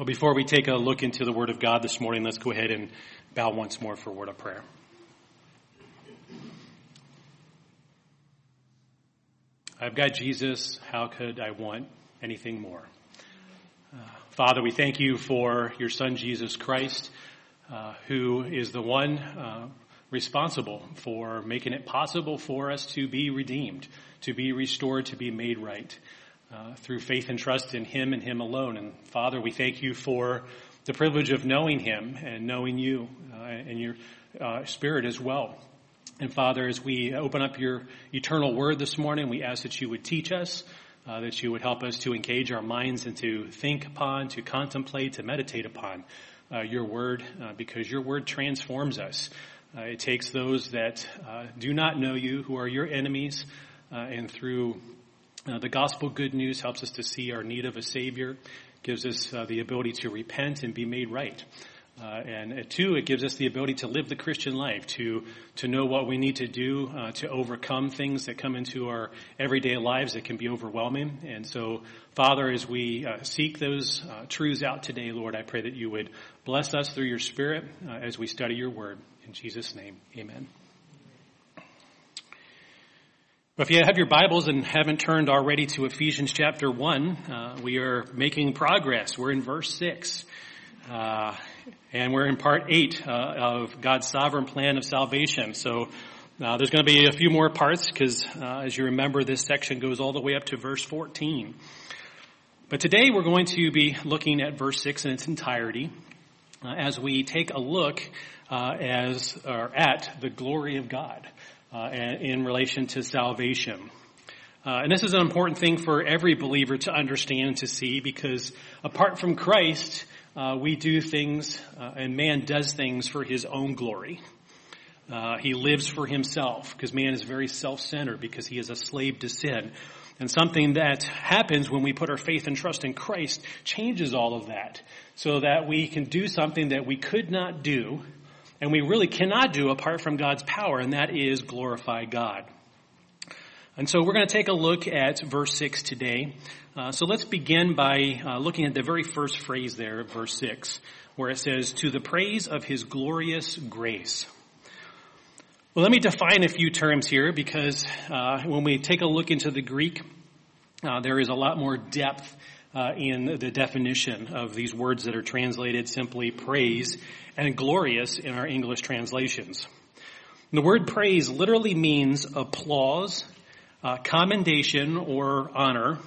Well, before we take a look into the Word of God this morning, let's go ahead and bow once more for a word of prayer. I've got Jesus. How could I want anything more? Uh, Father, we thank you for your Son, Jesus Christ, uh, who is the one uh, responsible for making it possible for us to be redeemed, to be restored, to be made right uh, through faith and trust in Him and Him alone. And Father, we thank you for the privilege of knowing Him and knowing you uh, and your uh, Spirit as well. And Father, as we open up your eternal word this morning, we ask that you would teach us, uh, that you would help us to engage our minds and to think upon, to contemplate, to meditate upon your word, because your word transforms us. Uh, it takes those that uh, do not know you, who are your enemies, uh, and through the gospel good news helps us to see our need of a savior, gives us the ability to repent and be made right. Uh, and uh, two, it gives us the ability to live the Christian life, to to know what we need to do uh, to overcome things that come into our everyday lives that can be overwhelming. And so, Father, as we uh, seek those uh, truths out today, Lord, I pray that you would bless us through your Spirit uh, as we study your Word. In Jesus' name, Amen. If you have your Bibles and haven't turned already to Ephesians chapter 1, we are making progress. We're in verse 6. Uh, and we're in part eight uh, of God's sovereign plan of salvation. So uh, there's going to be a few more parts because, uh, as you remember, this section goes all the way up to verse 14. But today we're going to be looking at verse 6 in its entirety uh, as we take a look uh, as or at the glory of God in relation to salvation. Uh, and this is an important thing for every believer to understand and to see because apart from Christ, uh, we do things, uh, and man does things for his own glory. Uh, he lives for himself because man is very self-centered because he is a slave to sin. And something that happens when we put our faith and trust in Christ changes all of that so that we can do something that we could not do and we really cannot do apart from God's power, and that is glorify God. And so we're going to take a look at verse 6 today. Uh, so let's begin by uh, looking at the very first phrase there, verse 6, where it says, To the praise of his glorious grace. Well, let me define a few terms here because uh, when we take a look into the Greek, uh, there is a lot more depth uh, in the definition of these words that are translated simply praise and glorious in our English translations. The word praise literally means applause uh, commendation or honor,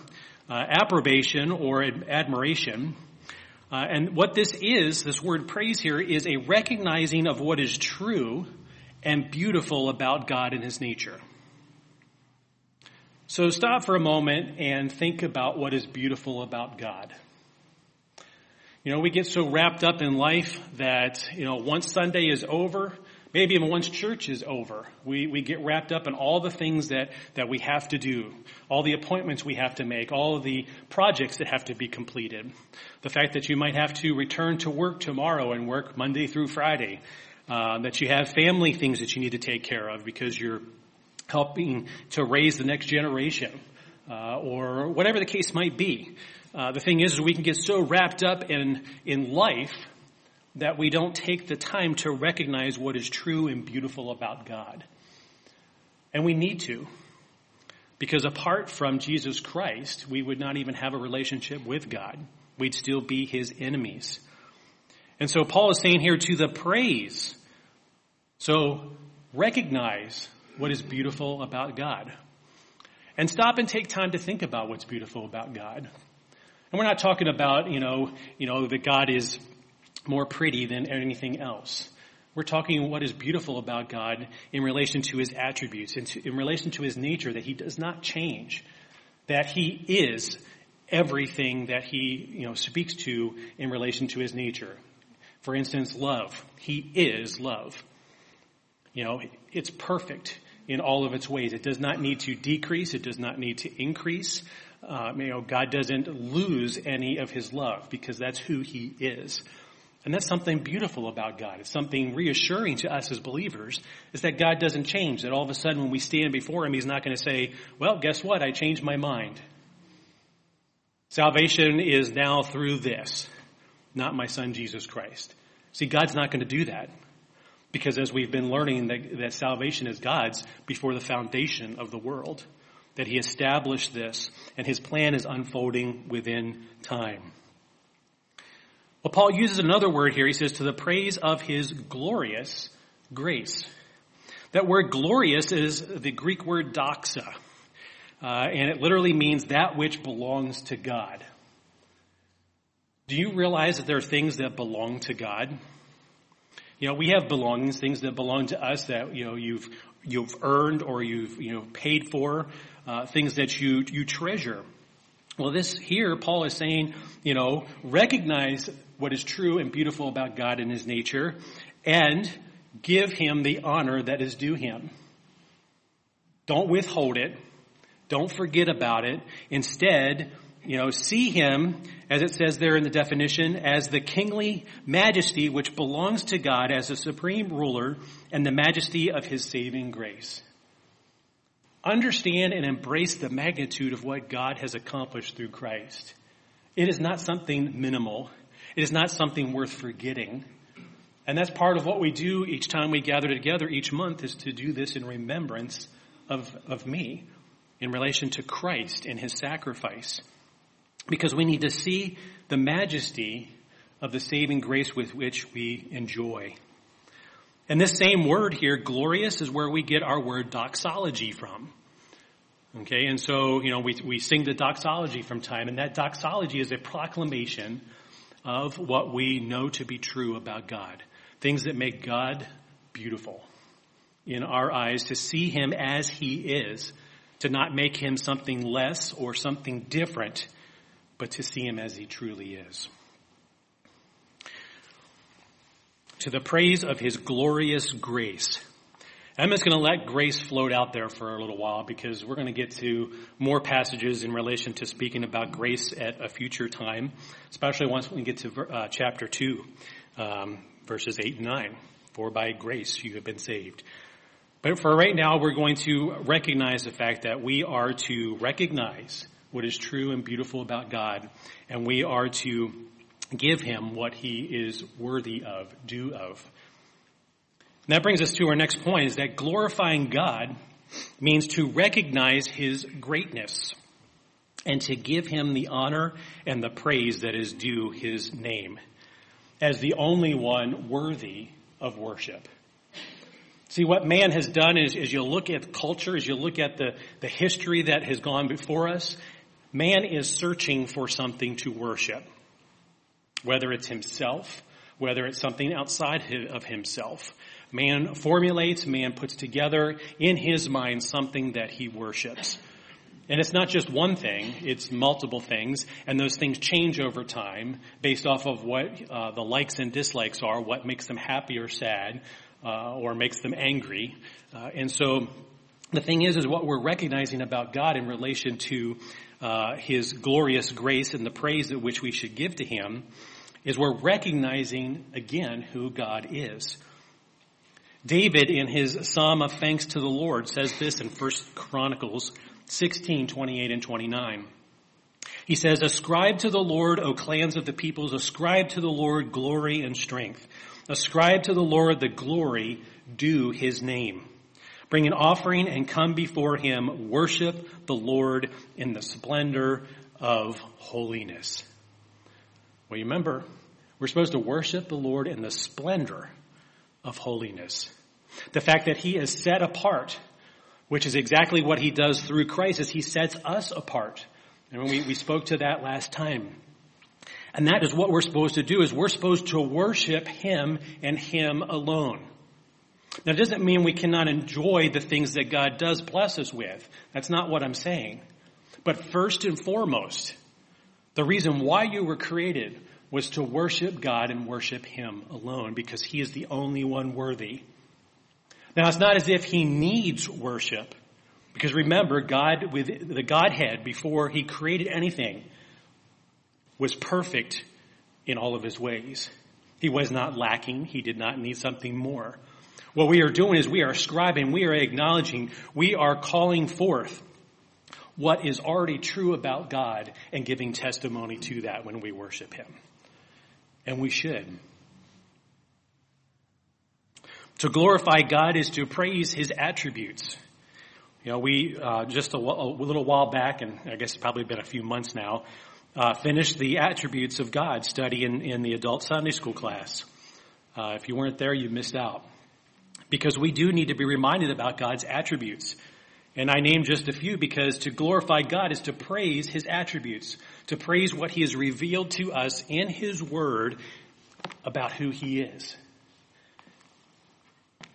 uh, approbation or ad- admiration. Uh, and what this is, this word praise here, is a recognizing of what is true and beautiful about God and His nature. So stop for a moment and think about what is beautiful about God. You know, we get so wrapped up in life that, you know, once Sunday is over, Maybe even once church is over, we, we get wrapped up in all the things that, that we have to do, all the appointments we have to make, all the projects that have to be completed. The fact that you might have to return to work tomorrow and work Monday through Friday. Uh, that you have family things that you need to take care of because you're helping to raise the next generation. Uh, or whatever the case might be. Uh, the thing is, is we can get so wrapped up in in life that we don't take the time to recognize what is true and beautiful about God. And we need to. Because apart from Jesus Christ, we would not even have a relationship with God. We'd still be his enemies. And so Paul is saying here to the praise. So recognize what is beautiful about God. And stop and take time to think about what's beautiful about God. And we're not talking about, you know, you know, that God is more pretty than anything else. We're talking what is beautiful about God in relation to his attributes, in, in relation to his nature, that he does not change, that he is everything that he you know, speaks to in relation to his nature. For instance, love. He is love. You know, it's perfect in all of its ways. It does not need to decrease. It does not need to increase. Uh, you know, God doesn't lose any of his love because that's who he is. And that's something beautiful about God. It's something reassuring to us as believers is that God doesn't change. That all of a sudden when we stand before Him, He's not going to say, well, guess what? I changed my mind. Salvation is now through this. not my son Jesus Christ. See, God's not going to do that. Because as we've been learning that, that salvation is God's before the foundation of the world, that he established this and his plan is unfolding within time. Well, Paul uses another word here. He says, to the praise of his glorious grace. That word glorious is the Greek word doxa, uh, and it literally means that which belongs to God. Do you realize that there are things that belong to God? You know, we have belongings, things that belong to us that, you know, you've, you've earned or you've, you know, paid for, uh, things that you, you treasure. Well, this here, Paul is saying, you know, recognize what is true and beautiful about God and his nature and give him the honor that is due him. Don't withhold it. Don't forget about it. Instead, you know, see him, as it says there in the definition, as the kingly majesty which belongs to God as a supreme ruler and the majesty of his saving grace. Understand and embrace the magnitude of what God has accomplished through Christ. It is not something minimal. It is not something worth forgetting. And that's part of what we do each time we gather together each month is to do this in remembrance of, of me in relation to Christ and his sacrifice because we need to see the majesty of the saving grace with which we enjoy. And this same word here, glorious, is where we get our word doxology from. Okay, and so, you know, we, we sing the doxology from time, and that doxology is a proclamation of what we know to be true about God. Things that make God beautiful in our eyes, to see Him as He is, to not make Him something less or something different but to see him as he truly is. To the praise of his glorious grace. I'm just going to let grace float out there for a little while because we're going to get to more passages in relation to speaking about grace at a future time, especially once we get to uh, chapter 2, um, verses 8 and 9. For by grace you have been saved. But for right now, we're going to recognize the fact that we are to recognize what is true and beautiful about God, and we are to give him what he is worthy of, due of. And that brings us to our next point is that glorifying God means to recognize his greatness and to give him the honor and the praise that is due his name as the only one worthy of worship. See, what man has done is, as you look at culture, as you look at the, the history that has gone before us, Man is searching for something to worship, whether it's himself, whether it's something outside of himself. Man formulates, man puts together in his mind something that he worships. And it's not just one thing, it's multiple things, and those things change over time based off of what uh, the likes and dislikes are, what makes them happy or sad, uh, or makes them angry. Uh, and so the thing is, is what we're recognizing about God in relation to uh, his glorious grace and the praise that which we should give to him is we're recognizing again who God is. David in his Psalm of Thanks to the Lord says this in 1 Chronicles 16, 28 and 29. He says, Ascribe to the Lord, O clans of the peoples, ascribe to the Lord glory and strength. Ascribe to the Lord the glory due his name. Bring an offering and come before him. Worship the Lord in the splendor of holiness. Well, you remember, we're supposed to worship the Lord in the splendor of holiness. The fact that he is set apart, which is exactly what he does through Christ, is he sets us apart. And we, we spoke to that last time. And that is what we're supposed to do, is we're supposed to worship him and him alone. Now, it doesn't mean we cannot enjoy the things that God does bless us with. That's not what I'm saying. But first and foremost, the reason why you were created was to worship God and worship Him alone because He is the only one worthy. Now, it's not as if He needs worship because remember, God, with the Godhead, before He created anything, was perfect in all of His ways. He was not lacking. He did not need something more. What we are doing is we are ascribing, we are acknowledging, we are calling forth what is already true about God and giving testimony to that when we worship Him. And we should. To glorify God is to praise His attributes. You know, we, uh, just a, a, little while back, and I guess it's probably been a few months now, uh, finished the attributes of God study in, in the adult Sunday school class. Uh, if you weren't there, you missed out. Because we do need to be reminded about God's attributes. And I name just a few because to glorify God is to praise His attributes, to praise what He has revealed to us in His Word about who He is.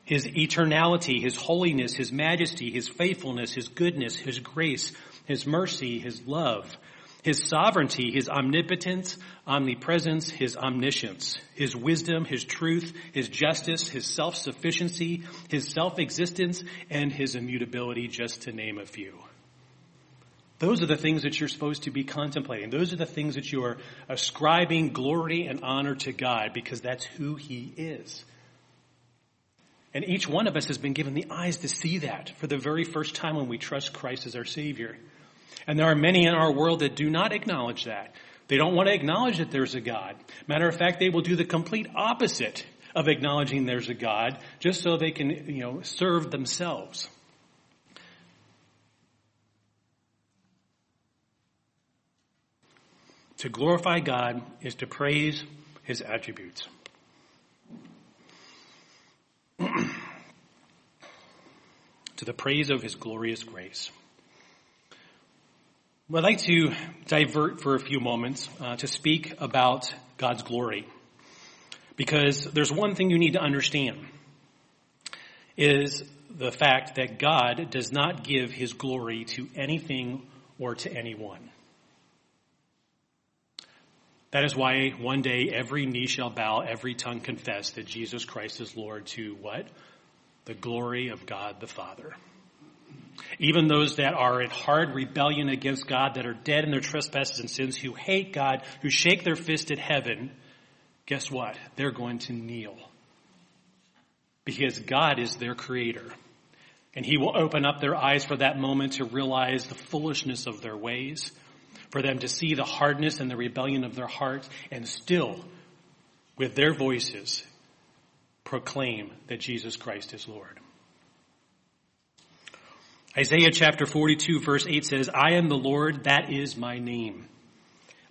His eternality, His holiness, His majesty, His faithfulness, His goodness, His grace, His mercy, His love, his sovereignty, his omnipotence, omnipresence, his omniscience, his wisdom, his truth, his justice, his self-sufficiency, his self-existence, and his immutability, just to name a few. Those are the things that you're supposed to be contemplating. Those are the things that you are ascribing glory and honor to God because that's who He is. And each one of us has been given the eyes to see that for the very first time when we trust Christ as our Savior. And there are many in our world that do not acknowledge that. They don't want to acknowledge that there's a God. Matter of fact, they will do the complete opposite of acknowledging there's a God just so they can, you know, serve themselves. To glorify God is to praise his attributes. to the praise of his glorious grace. I'd like to divert for a few moments uh, to speak about God's glory. Because there's one thing you need to understand is the fact that God does not give his glory to anything or to anyone. That is why one day every knee shall bow, every tongue confess that Jesus Christ is Lord to what? The glory of God the Father. Even those that are in hard rebellion against God, that are dead in their trespasses and sins, who hate God, who shake their fist at heaven, guess what? They're going to kneel. Because God is their creator. And He will open up their eyes for that moment to realize the foolishness of their ways, for them to see the hardness and the rebellion of their hearts, and still, with their voices, proclaim that Jesus Christ is Lord. Isaiah chapter 42 verse 8 says, I am the Lord, that is my name.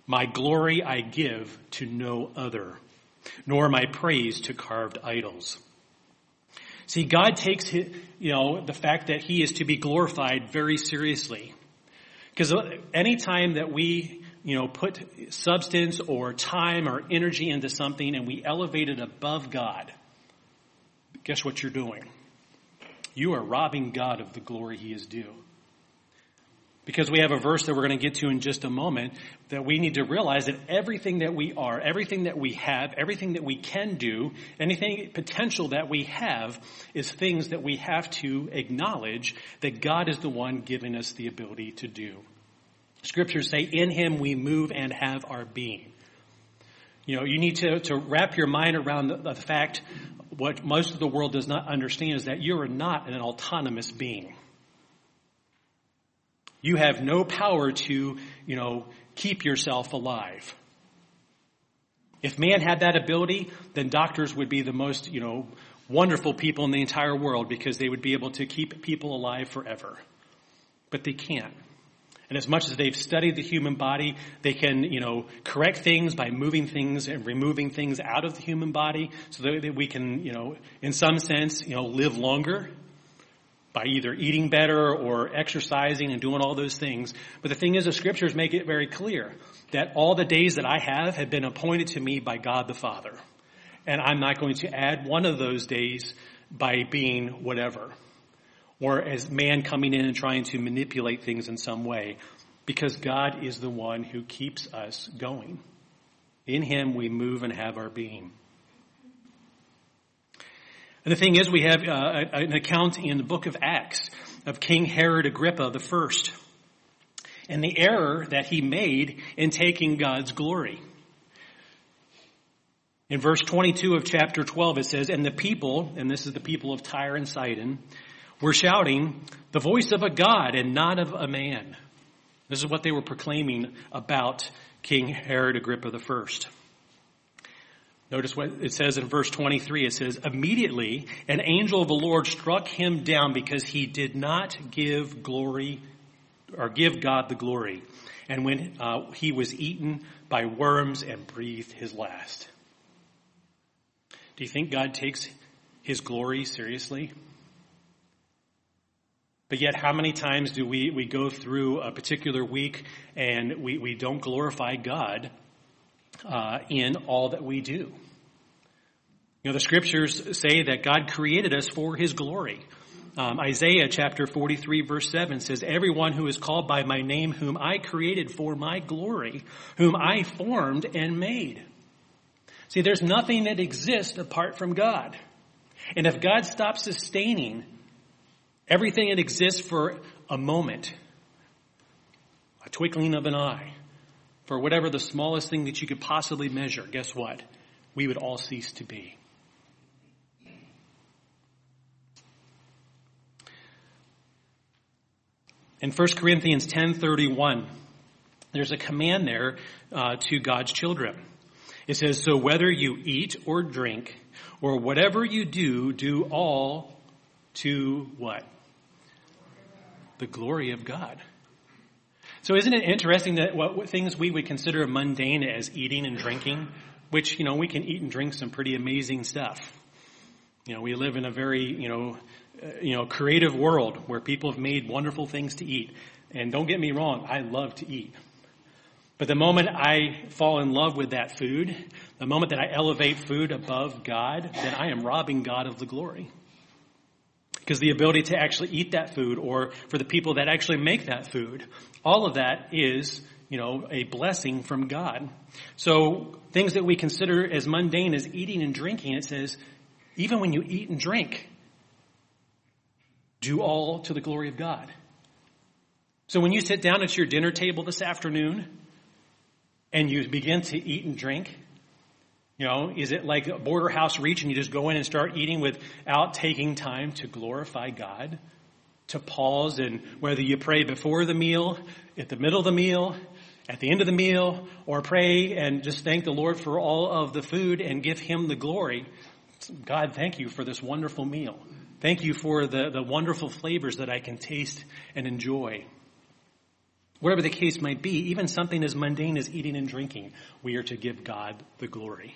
My glory I give to no other, nor my praise to carved idols. See, God takes, his, you know, the fact that He is to be glorified very seriously. Because uh, any time that we, you know, put substance or time or energy into something and we elevate it above God, guess what you're doing? You are robbing God of the glory he is due. Because we have a verse that we're going to get to in just a moment that we need to realize that everything that we are, everything that we have, everything that we can do, anything potential that we have is things that we have to acknowledge that God is the one giving us the ability to do. Scriptures say, in him we move and have our being. You know, you need to, to wrap your mind around the, the fact what most of the world does not understand is that you are not an autonomous being. You have no power to, you know, keep yourself alive. If man had that ability, then doctors would be the most, you know, wonderful people in the entire world because they would be able to keep people alive forever. But they can't. And as much as they've studied the human body, they can, you know, correct things by moving things and removing things out of the human body so that we can, you know, in some sense, you know, live longer by either eating better or exercising and doing all those things. But the thing is, the scriptures make it very clear that all the days that I have have been appointed to me by God the Father. And I'm not going to add one of those days by being whatever or as man coming in and trying to manipulate things in some way, because God is the one who keeps us going. In Him we move and have our being. And the thing is, we have uh, an account in the book of Acts of King Herod Agrippa the first, and the error that he made in taking God's glory. In verse 22 of chapter 12, it says, And the people, and this is the people of Tyre and Sidon, were shouting, the voice of a God and not of a man. This is what they were proclaiming about King Herod Agrippa I. Notice what it says in verse 23. It says, immediately an angel of the Lord struck him down because he did not give glory or give God the glory. And when uh, he was eaten by worms and breathed his last. Do you think God takes his glory seriously? But yet, how many times do we, we go through a particular week and we, we don't glorify God uh, in all that we do? You know, the scriptures say that God created us for his glory. Um, Isaiah chapter 43 verse 7 says, Everyone who is called by my name, whom I created for my glory, whom I formed and made. See, there's nothing that exists apart from God. And if God stops sustaining everything that exists for a moment, a twinkling of an eye, for whatever the smallest thing that you could possibly measure, guess what? We would all cease to be. In 1 Corinthians 10:31, there's a command there uh, to God's children. It says, So whether you eat or drink, or whatever you do, do all to what? The glory of God. So isn't it interesting that what, what things we would consider mundane as eating and drinking, which, you know, we can eat and drink some pretty amazing stuff. You know, we live in a very, you know, uh, you know, creative world where people have made wonderful things to eat. And don't get me wrong, I love to eat. But the moment I fall in love with that food, the moment that I elevate food above God, then I am robbing God of the glory. Because the ability to actually eat that food or for the people that actually make that food, all of that is, you know, a blessing from God. So things that we consider as mundane as eating and drinking, it says, even when you eat and drink, do all to the glory of God. So when you sit down at your dinner table this afternoon, and you begin to eat and drink? You know, is it like a border house reach and you just go in and start eating without taking time to glorify God? To pause and whether you pray before the meal, at the middle of the meal, at the end of the meal, or pray and just thank the Lord for all of the food and give Him the glory. God, thank you for this wonderful meal. Thank you for the, the wonderful flavors that I can taste and enjoy. Whatever the case might be, even something as mundane as eating and drinking, we are to give God the glory.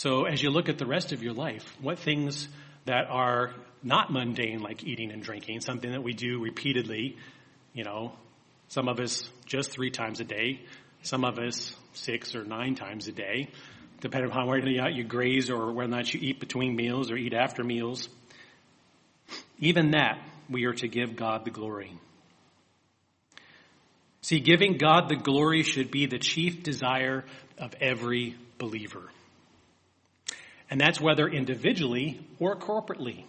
So as you look at the rest of your life, what things that are not mundane like eating and drinking, something that we do repeatedly, you know, some of us just three times a day, some of us six or nine times a day, depending on whether or not you graze or whether or not you eat between meals or eat after meals. Even that, we are to give God the glory. See, giving God the glory should be the chief desire of every believer. And that's whether individually or corporately.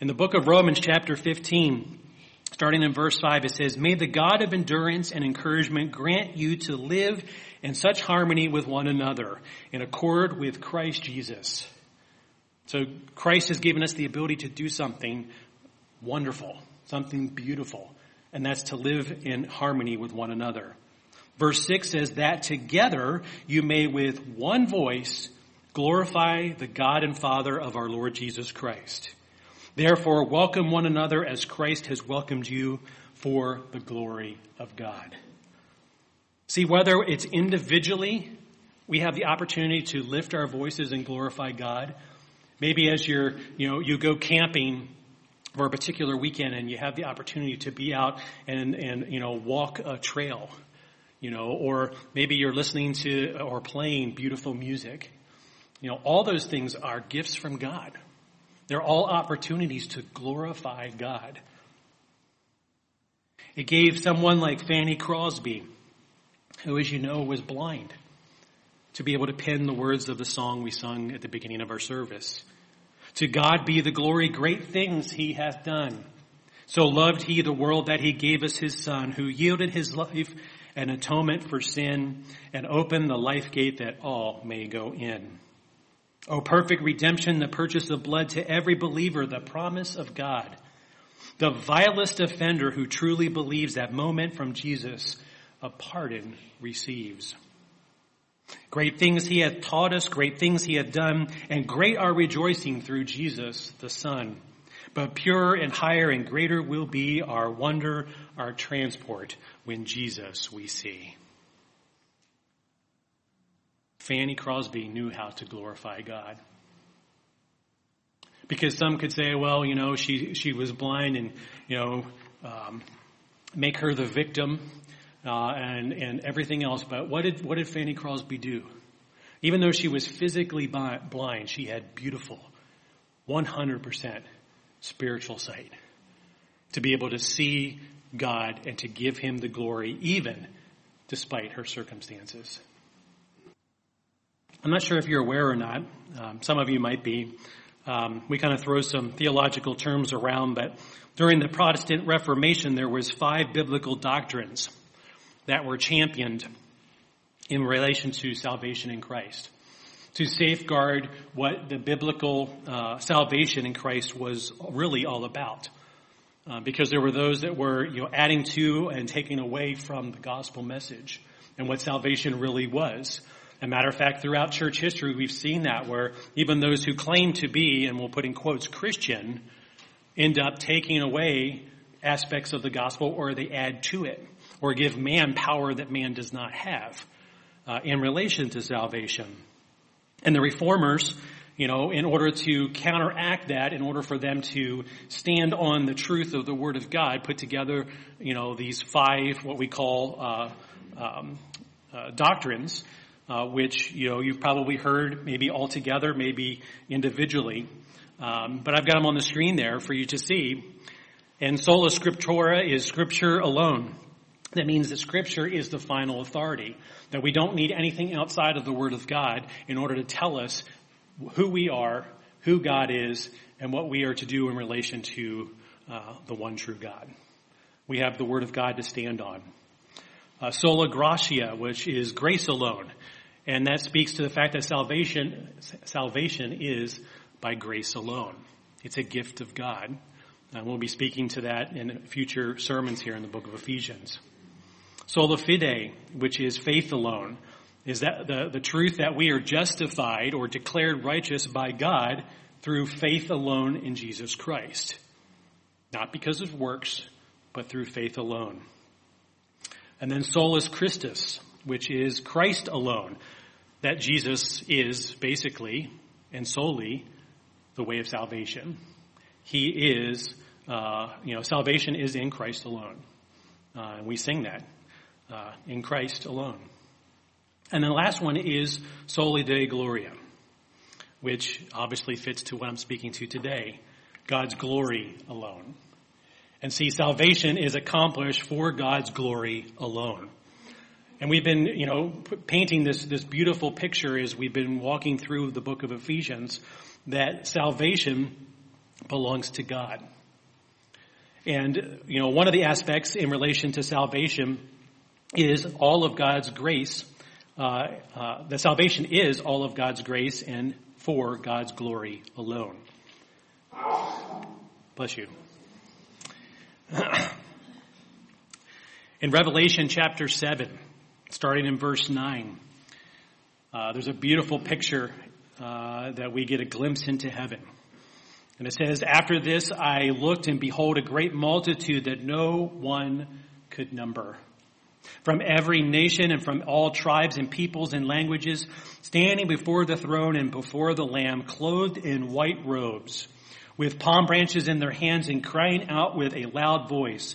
In the book of Romans, chapter 15, starting in verse 5, it says, May the God of endurance and encouragement grant you to live in such harmony with one another, in accord with Christ Jesus. So Christ has given us the ability to do something wonderful, something beautiful and that's to live in harmony with one another. Verse 6 says that together you may with one voice glorify the God and Father of our Lord Jesus Christ. Therefore, welcome one another as Christ has welcomed you for the glory of God. See, whether it's individually, we have the opportunity to lift our voices and glorify God. Maybe as you're, you know, you go camping for a particular weekend and you have the opportunity to be out and, and, you know, walk a trail, you know, or maybe you're listening to or playing beautiful music. You know, all those things are gifts from God. They're all opportunities to glorify God. It gave someone like Fanny Crosby, who, as you know, was blind, to be able to pen the words of the song we sung at the beginning of our service. To God be the glory, great things he hath done. So loved he the world that he gave us his son, who yielded his life an atonement for sin and opened the life gate that all may go in. O perfect redemption, the purchase of blood to every believer, the promise of God. The vilest offender who truly believes that moment from Jesus, a pardon receives. Great things he hath taught us, great things he hath done, and great our rejoicing through Jesus the Son. But purer and higher and greater will be our wonder, our transport when Jesus we see. Fanny Crosby knew how to glorify God. Because some could say, well, you know, she, she was blind and, you know, um, make her the victim uh, and and everything else. But what did what did Fanny Crosby do? Even though she was physically blind, she had beautiful, 100% spiritual sight to be able to see God and to give Him the glory, even despite her circumstances. I'm not sure if you're aware or not. Um, some of you might be. Um, we kind of throw some theological terms around, but during the Protestant Reformation, there was five biblical doctrines that were championed in relation to salvation in Christ, to safeguard what the biblical uh, salvation in Christ was really all about. Uh, because there were those that were, you know, adding to and taking away from the gospel message and what salvation really was. A matter of fact, throughout church history, we've seen that where even those who claim to be, and we'll put in quotes, Christian, end up taking away aspects of the gospel or they add to it or give man power that man does not have uh, in relation to salvation. And the reformers, you know, in order to counteract that, in order for them to stand on the truth of the Word of God, put together, you know, these five, what we call, uh, um, uh, doctrines, uh, which, you know, you've probably heard maybe all together, maybe individually. Um, but I've got them on the screen there for you to see. And sola scriptura is scripture alone. That means that scripture is the final authority. That we don't need anything outside of the word of God in order to tell us who we are, who God is, and what we are to do in relation to uh, the one true God. We have the word of God to stand on. Uh, sola gratia, which is grace alone. And that speaks to the fact that salvation, salvation is by grace alone. It's a gift of God. And we'll be speaking to that in future sermons here in the book of Ephesians. Sola fide, which is faith alone, is that the, the truth that we are justified or declared righteous by God through faith alone in Jesus Christ. Not because of works, but through faith alone. And then solus Christus, which is Christ alone. That Jesus is basically and solely the way of salvation. He is, uh, you know, salvation is in Christ alone. Uh, and we sing that uh, in Christ alone. And the last one is Soli Deo Gloria, which obviously fits to what I'm speaking to today. God's glory alone. And see, salvation is accomplished for God's glory alone. And we've been, you know, painting this, this beautiful picture as we've been walking through the book of Ephesians that salvation belongs to God. And, you know, one of the aspects in relation to salvation is all of God's grace. Uh, uh, the salvation is all of God's grace and for God's glory alone. Bless you. in Revelation chapter 7, starting in verse 9, uh, there's a beautiful picture uh, that we get a glimpse into heaven. And it says, After this I looked and behold a great multitude that no one could number. From every nation and from all tribes and peoples and languages, standing before the throne and before the Lamb, clothed in white robes, with palm branches in their hands and crying out with a loud voice,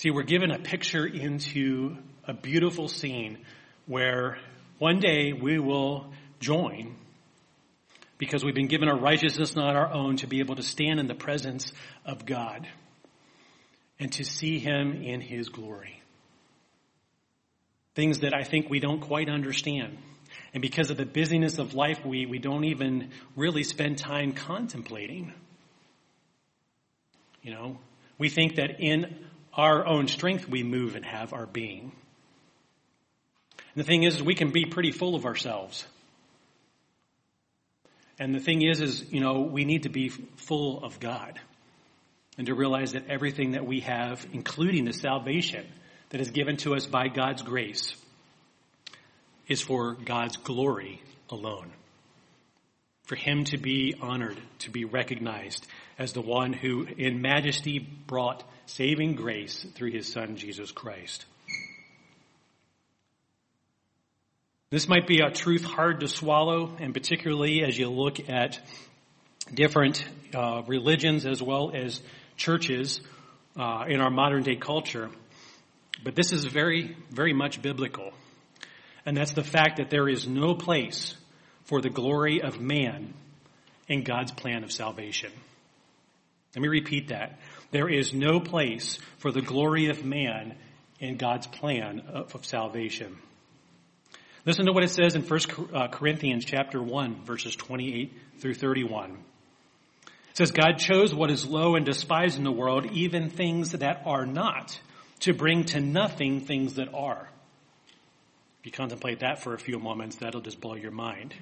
See, we're given a picture into a beautiful scene where one day we will join because we've been given a righteousness not our own to be able to stand in the presence of God and to see Him in His glory. things that I think we don't quite understand. And because of the busyness of life, we, we don't even really spend time contemplating. You know, we think that in our own strength we move and have our being. And the thing is, we can be pretty full of ourselves. And the thing is, is, you know, we need to be full of God and to realize that everything that we have, including the salvation that is given to us by God's grace, is for God's glory alone. For Him to be honored, to be recognized as the one who in majesty brought saving grace through His Son, Jesus Christ. This might be a truth hard to swallow, and particularly as you look at different uh, religions as well as churches uh, in our modern day culture. But this is very, very much biblical. And that's the fact that there is no place for the glory of man in God's plan of salvation. Let me repeat that. There is no place for the glory of man in God's plan of, of salvation. Listen to what it says in 1 uh, Corinthians chapter 1 verses 28 through 31. It says, God chose what is low and despised in the world, even things that are not, to bring to nothing things that are. If you contemplate that for a few moments, that'll just blow your mind.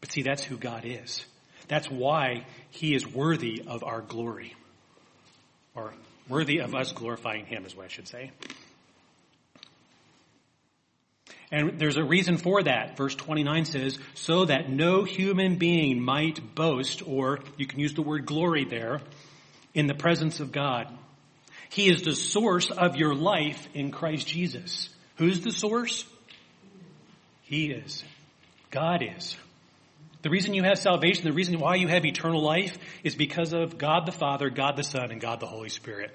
But see, that's who God is. That's why He is worthy of our glory. Or worthy of us glorifying Him is what I should say. And there's a reason for that. Verse 29 says, so that no human being might boast, or you can use the word glory there, in the presence of God. He is the source of your life in Christ Jesus. Who's the source? He is. God is. The reason you have salvation, the reason why you have eternal life is because of God the Father, God the Son, and God the Holy Spirit.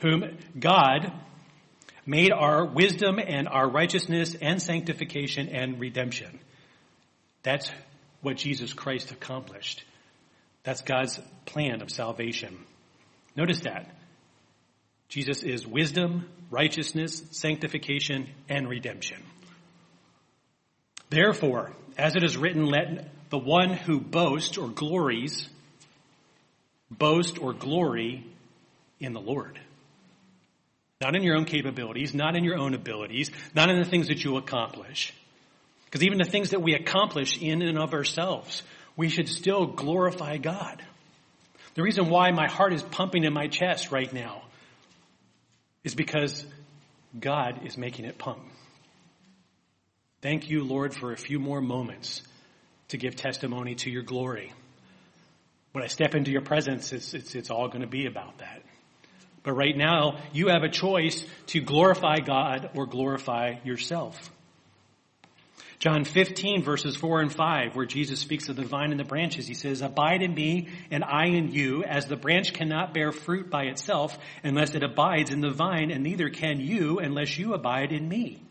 Whom God made our wisdom and our righteousness and sanctification and redemption. That's what Jesus Christ accomplished. That's God's plan of salvation. Notice that. Jesus is wisdom, righteousness, sanctification, and redemption. Therefore, as it is written, let the one who boasts or glories boast or glory in the Lord. Not in your own capabilities, not in your own abilities, not in the things that you accomplish. Because even the things that we accomplish in and of ourselves, we should still glorify God. The reason why my heart is pumping in my chest right now is because God is making it pump. Thank you, Lord, for a few more moments to give testimony to your glory. When I step into your presence, it's, it's, it's all going to be about that. But right now, you have a choice to glorify God or glorify yourself. John 15 verses 4 and 5, where Jesus speaks of the vine and the branches, he says, Abide in me and I in you, as the branch cannot bear fruit by itself unless it abides in the vine, and neither can you unless you abide in me.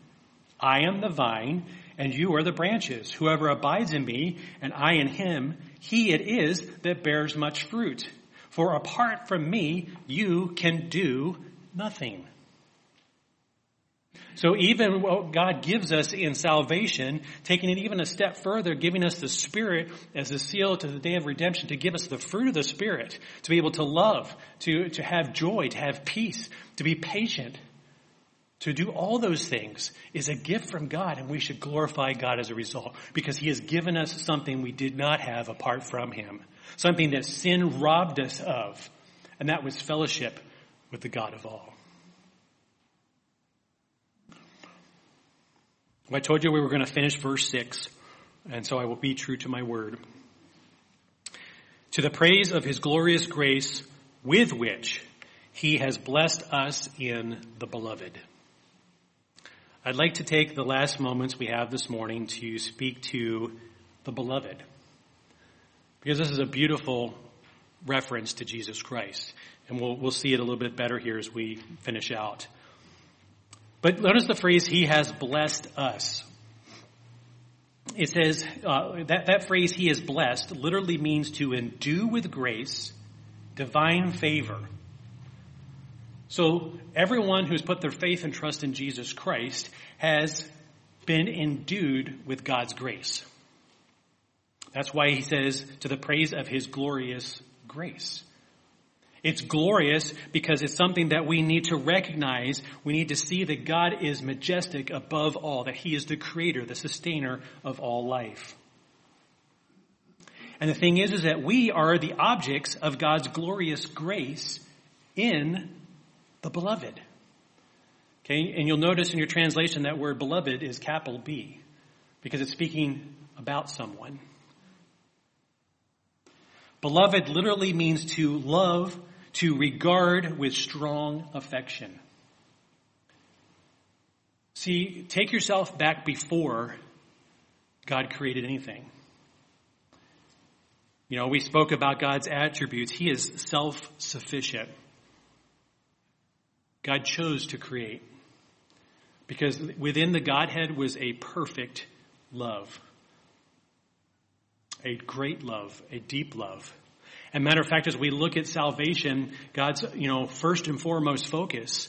I am the vine, and you are the branches. Whoever abides in me, and I in him, he it is that bears much fruit. For apart from me, you can do nothing. So even what God gives us in salvation, taking it even a step further, giving us the Spirit as a seal to the day of redemption, to give us the fruit of the Spirit, to be able to love, to, to have joy, to have peace, to be patient, to do all those things is a gift from God and we should glorify God as a result because He has given us something we did not have apart from Him something that sin robbed us of, and that was fellowship with the God of all. I told you we were going to finish verse 6, and so I will be true to my word. To the praise of his glorious grace with which he has blessed us in the beloved. I'd like to take the last moments we have this morning to speak to the beloved because this is a beautiful reference to Jesus Christ. And we'll, we'll see it a little bit better here as we finish out. But notice the phrase, He has blessed us. It says, uh, that, that phrase, He is blessed, literally means to endue with grace, divine favor. So everyone who's put their faith and trust in Jesus Christ has been endued with God's grace. That's why he says, to the praise of his glorious grace. It's glorious because it's something that we need to recognize. We need to see that God is majestic above all, that he is the creator, the sustainer of all life. And the thing is, is that we are the objects of God's glorious grace in the beloved. Okay, and you'll notice in your translation that word beloved is capital B because it's speaking about someone. Beloved literally means to love, to regard with strong affection. See, take yourself back before God created anything. You know, we spoke about God's attributes. He is self-sufficient. God chose to create because within the Godhead was a perfect love a great love, a deep love. And matter of fact, as we look at salvation, God's, you know, first and foremost focus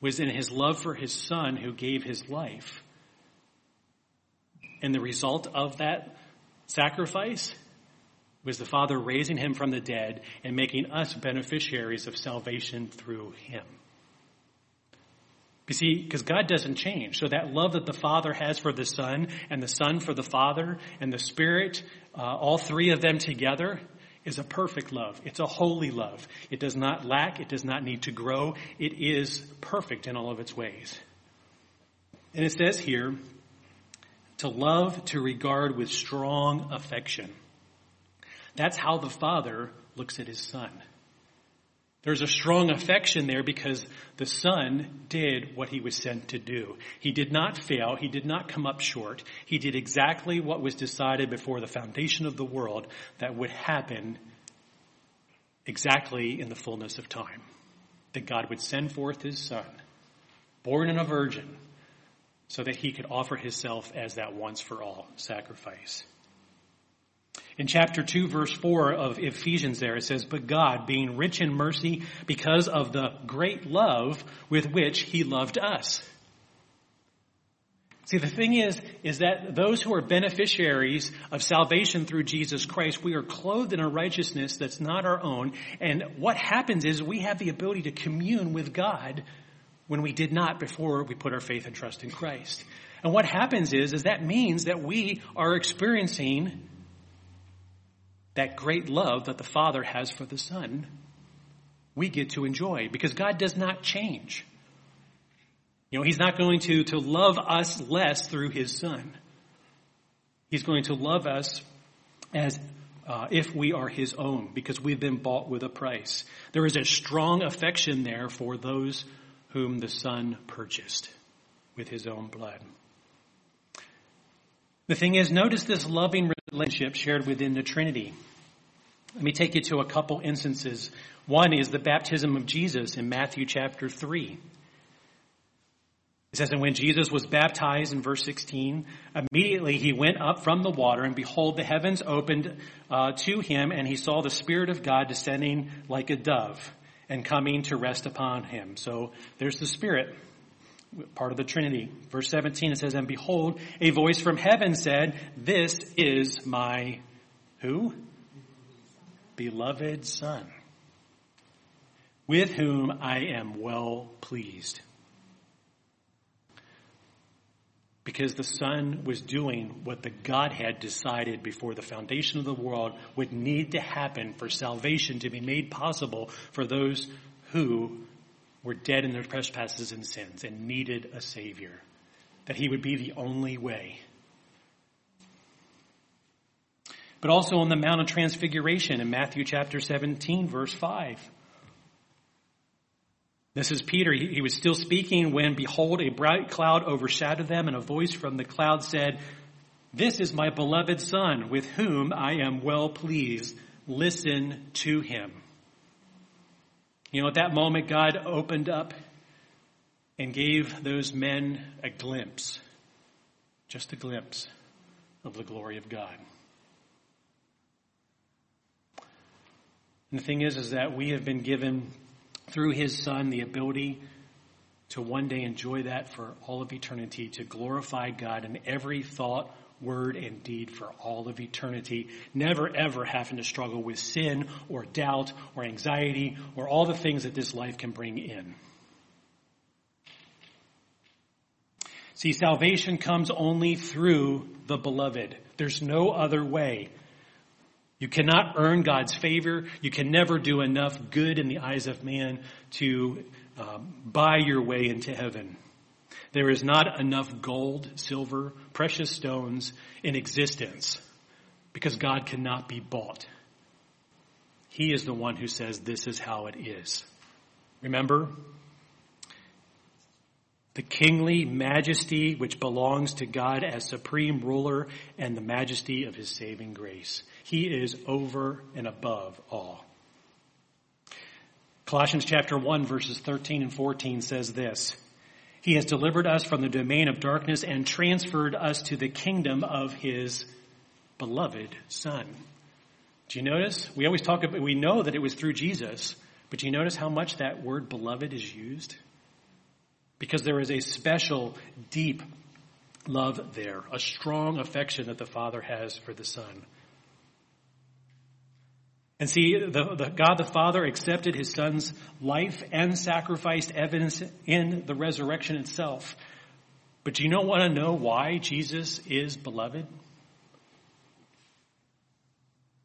was in his love for his son who gave his life. And the result of that sacrifice was the Father raising him from the dead and making us beneficiaries of salvation through him. You see, because God doesn't change. So that love that the Father has for the Son and the Son for the Father and the Spirit, uh, all three of them together, is a perfect love. It's a holy love. It does not lack. It does not need to grow. It is perfect in all of its ways. And it says here, to love, to regard with strong affection. That's how the Father looks at His Son. There's a strong affection there because the Son did what he was sent to do. He did not fail. He did not come up short. He did exactly what was decided before the foundation of the world that would happen exactly in the fullness of time. That God would send forth his Son, born in a virgin, so that he could offer himself as that once for all sacrifice. In chapter 2 verse 4 of Ephesians there it says, But God, being rich in mercy because of the great love with which he loved us. See, the thing is, is that those who are beneficiaries of salvation through Jesus Christ, we are clothed in a righteousness that's not our own. And what happens is we have the ability to commune with God when we did not before we put our faith and trust in Christ. And what happens is, is that means that we are experiencing that great love that the Father has for the Son, we get to enjoy because God does not change. You know, He's not going to, to love us less through His Son. He's going to love us as uh, if we are His own because we've been bought with a price. There is a strong affection there for those whom the Son purchased with His own blood. The thing is, notice this loving relationship shared within the Trinity. Let me take you to a couple instances. One is the baptism of Jesus in Matthew chapter 3. It says, And when Jesus was baptized in verse 16, immediately he went up from the water, and behold, the heavens opened uh, to him, and he saw the Spirit of God descending like a dove and coming to rest upon him. So there's the Spirit part of the Trinity. Verse 17 it says, And behold, a voice from heaven said, This is my who? Beloved Son, with whom I am well pleased. Because the Son was doing what the Godhead decided before the foundation of the world would need to happen for salvation to be made possible for those who were dead in their trespasses and sins and needed a Savior. That He would be the only way. But also on the Mount of Transfiguration in Matthew chapter 17 verse 5. This is Peter. He, was still speaking when behold a bright cloud overshadowed them and a voice from the cloud said, this is my beloved son with whom I am well pleased. Listen to him. You know, at that moment, God opened up and gave those men a glimpse, just a glimpse of the glory of God. And the thing is, is that we have been given through his son the ability to one day enjoy that for all of eternity, to glorify God in every thought, word, and deed for all of eternity, never ever having to struggle with sin or doubt or anxiety or all the things that this life can bring in. See, salvation comes only through the beloved. There's no other way. You cannot earn God's favor. You can never do enough good in the eyes of man to um, buy your way into heaven. There is not enough gold, silver, precious stones in existence because God cannot be bought. He is the one who says this is how it is. Remember? The kingly majesty which belongs to God as supreme ruler and the majesty of his saving grace. He is over and above all. Colossians chapter 1 verses 13 and 14 says this. He has delivered us from the domain of darkness and transferred us to the kingdom of his beloved son. Do you notice? We always talk about, we know that it was through Jesus, but do you notice how much that word beloved is used? Because there is a special, deep love there, a strong affection that the Father has for the Son. And see, the, the, God the Father accepted his Son's life and sacrificed evidence in the resurrection itself. But do you not want to know why Jesus is beloved?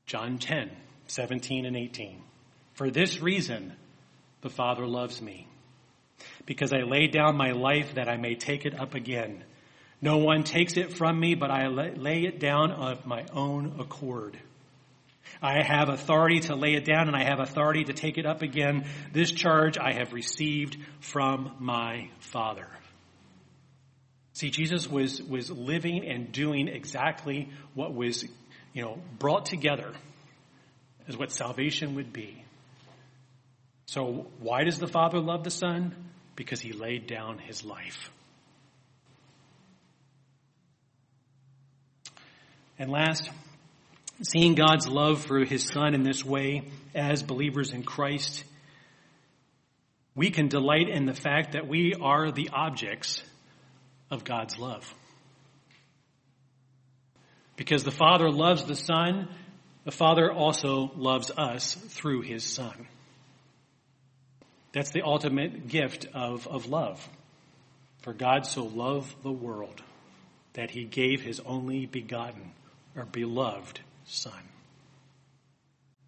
John 10, 17 and 18. For this reason, the Father loves me, because I lay down my life that I may take it up again. No one takes it from me, but I lay it down of my own accord. I have authority to lay it down and I have authority to take it up again. This charge I have received from my Father. See, Jesus was, was living and doing exactly what was, you know, brought together as what salvation would be. So why does the Father love the Son? Because he laid down his life. And last, seeing God's love for his son in this way as believers in Christ, we can delight in the fact that we are the objects of God's love. Because the Father loves the Son, the Father also loves us through his Son. That's the ultimate gift of, of love. For God so loved the world that he gave his only begotten or beloved Son.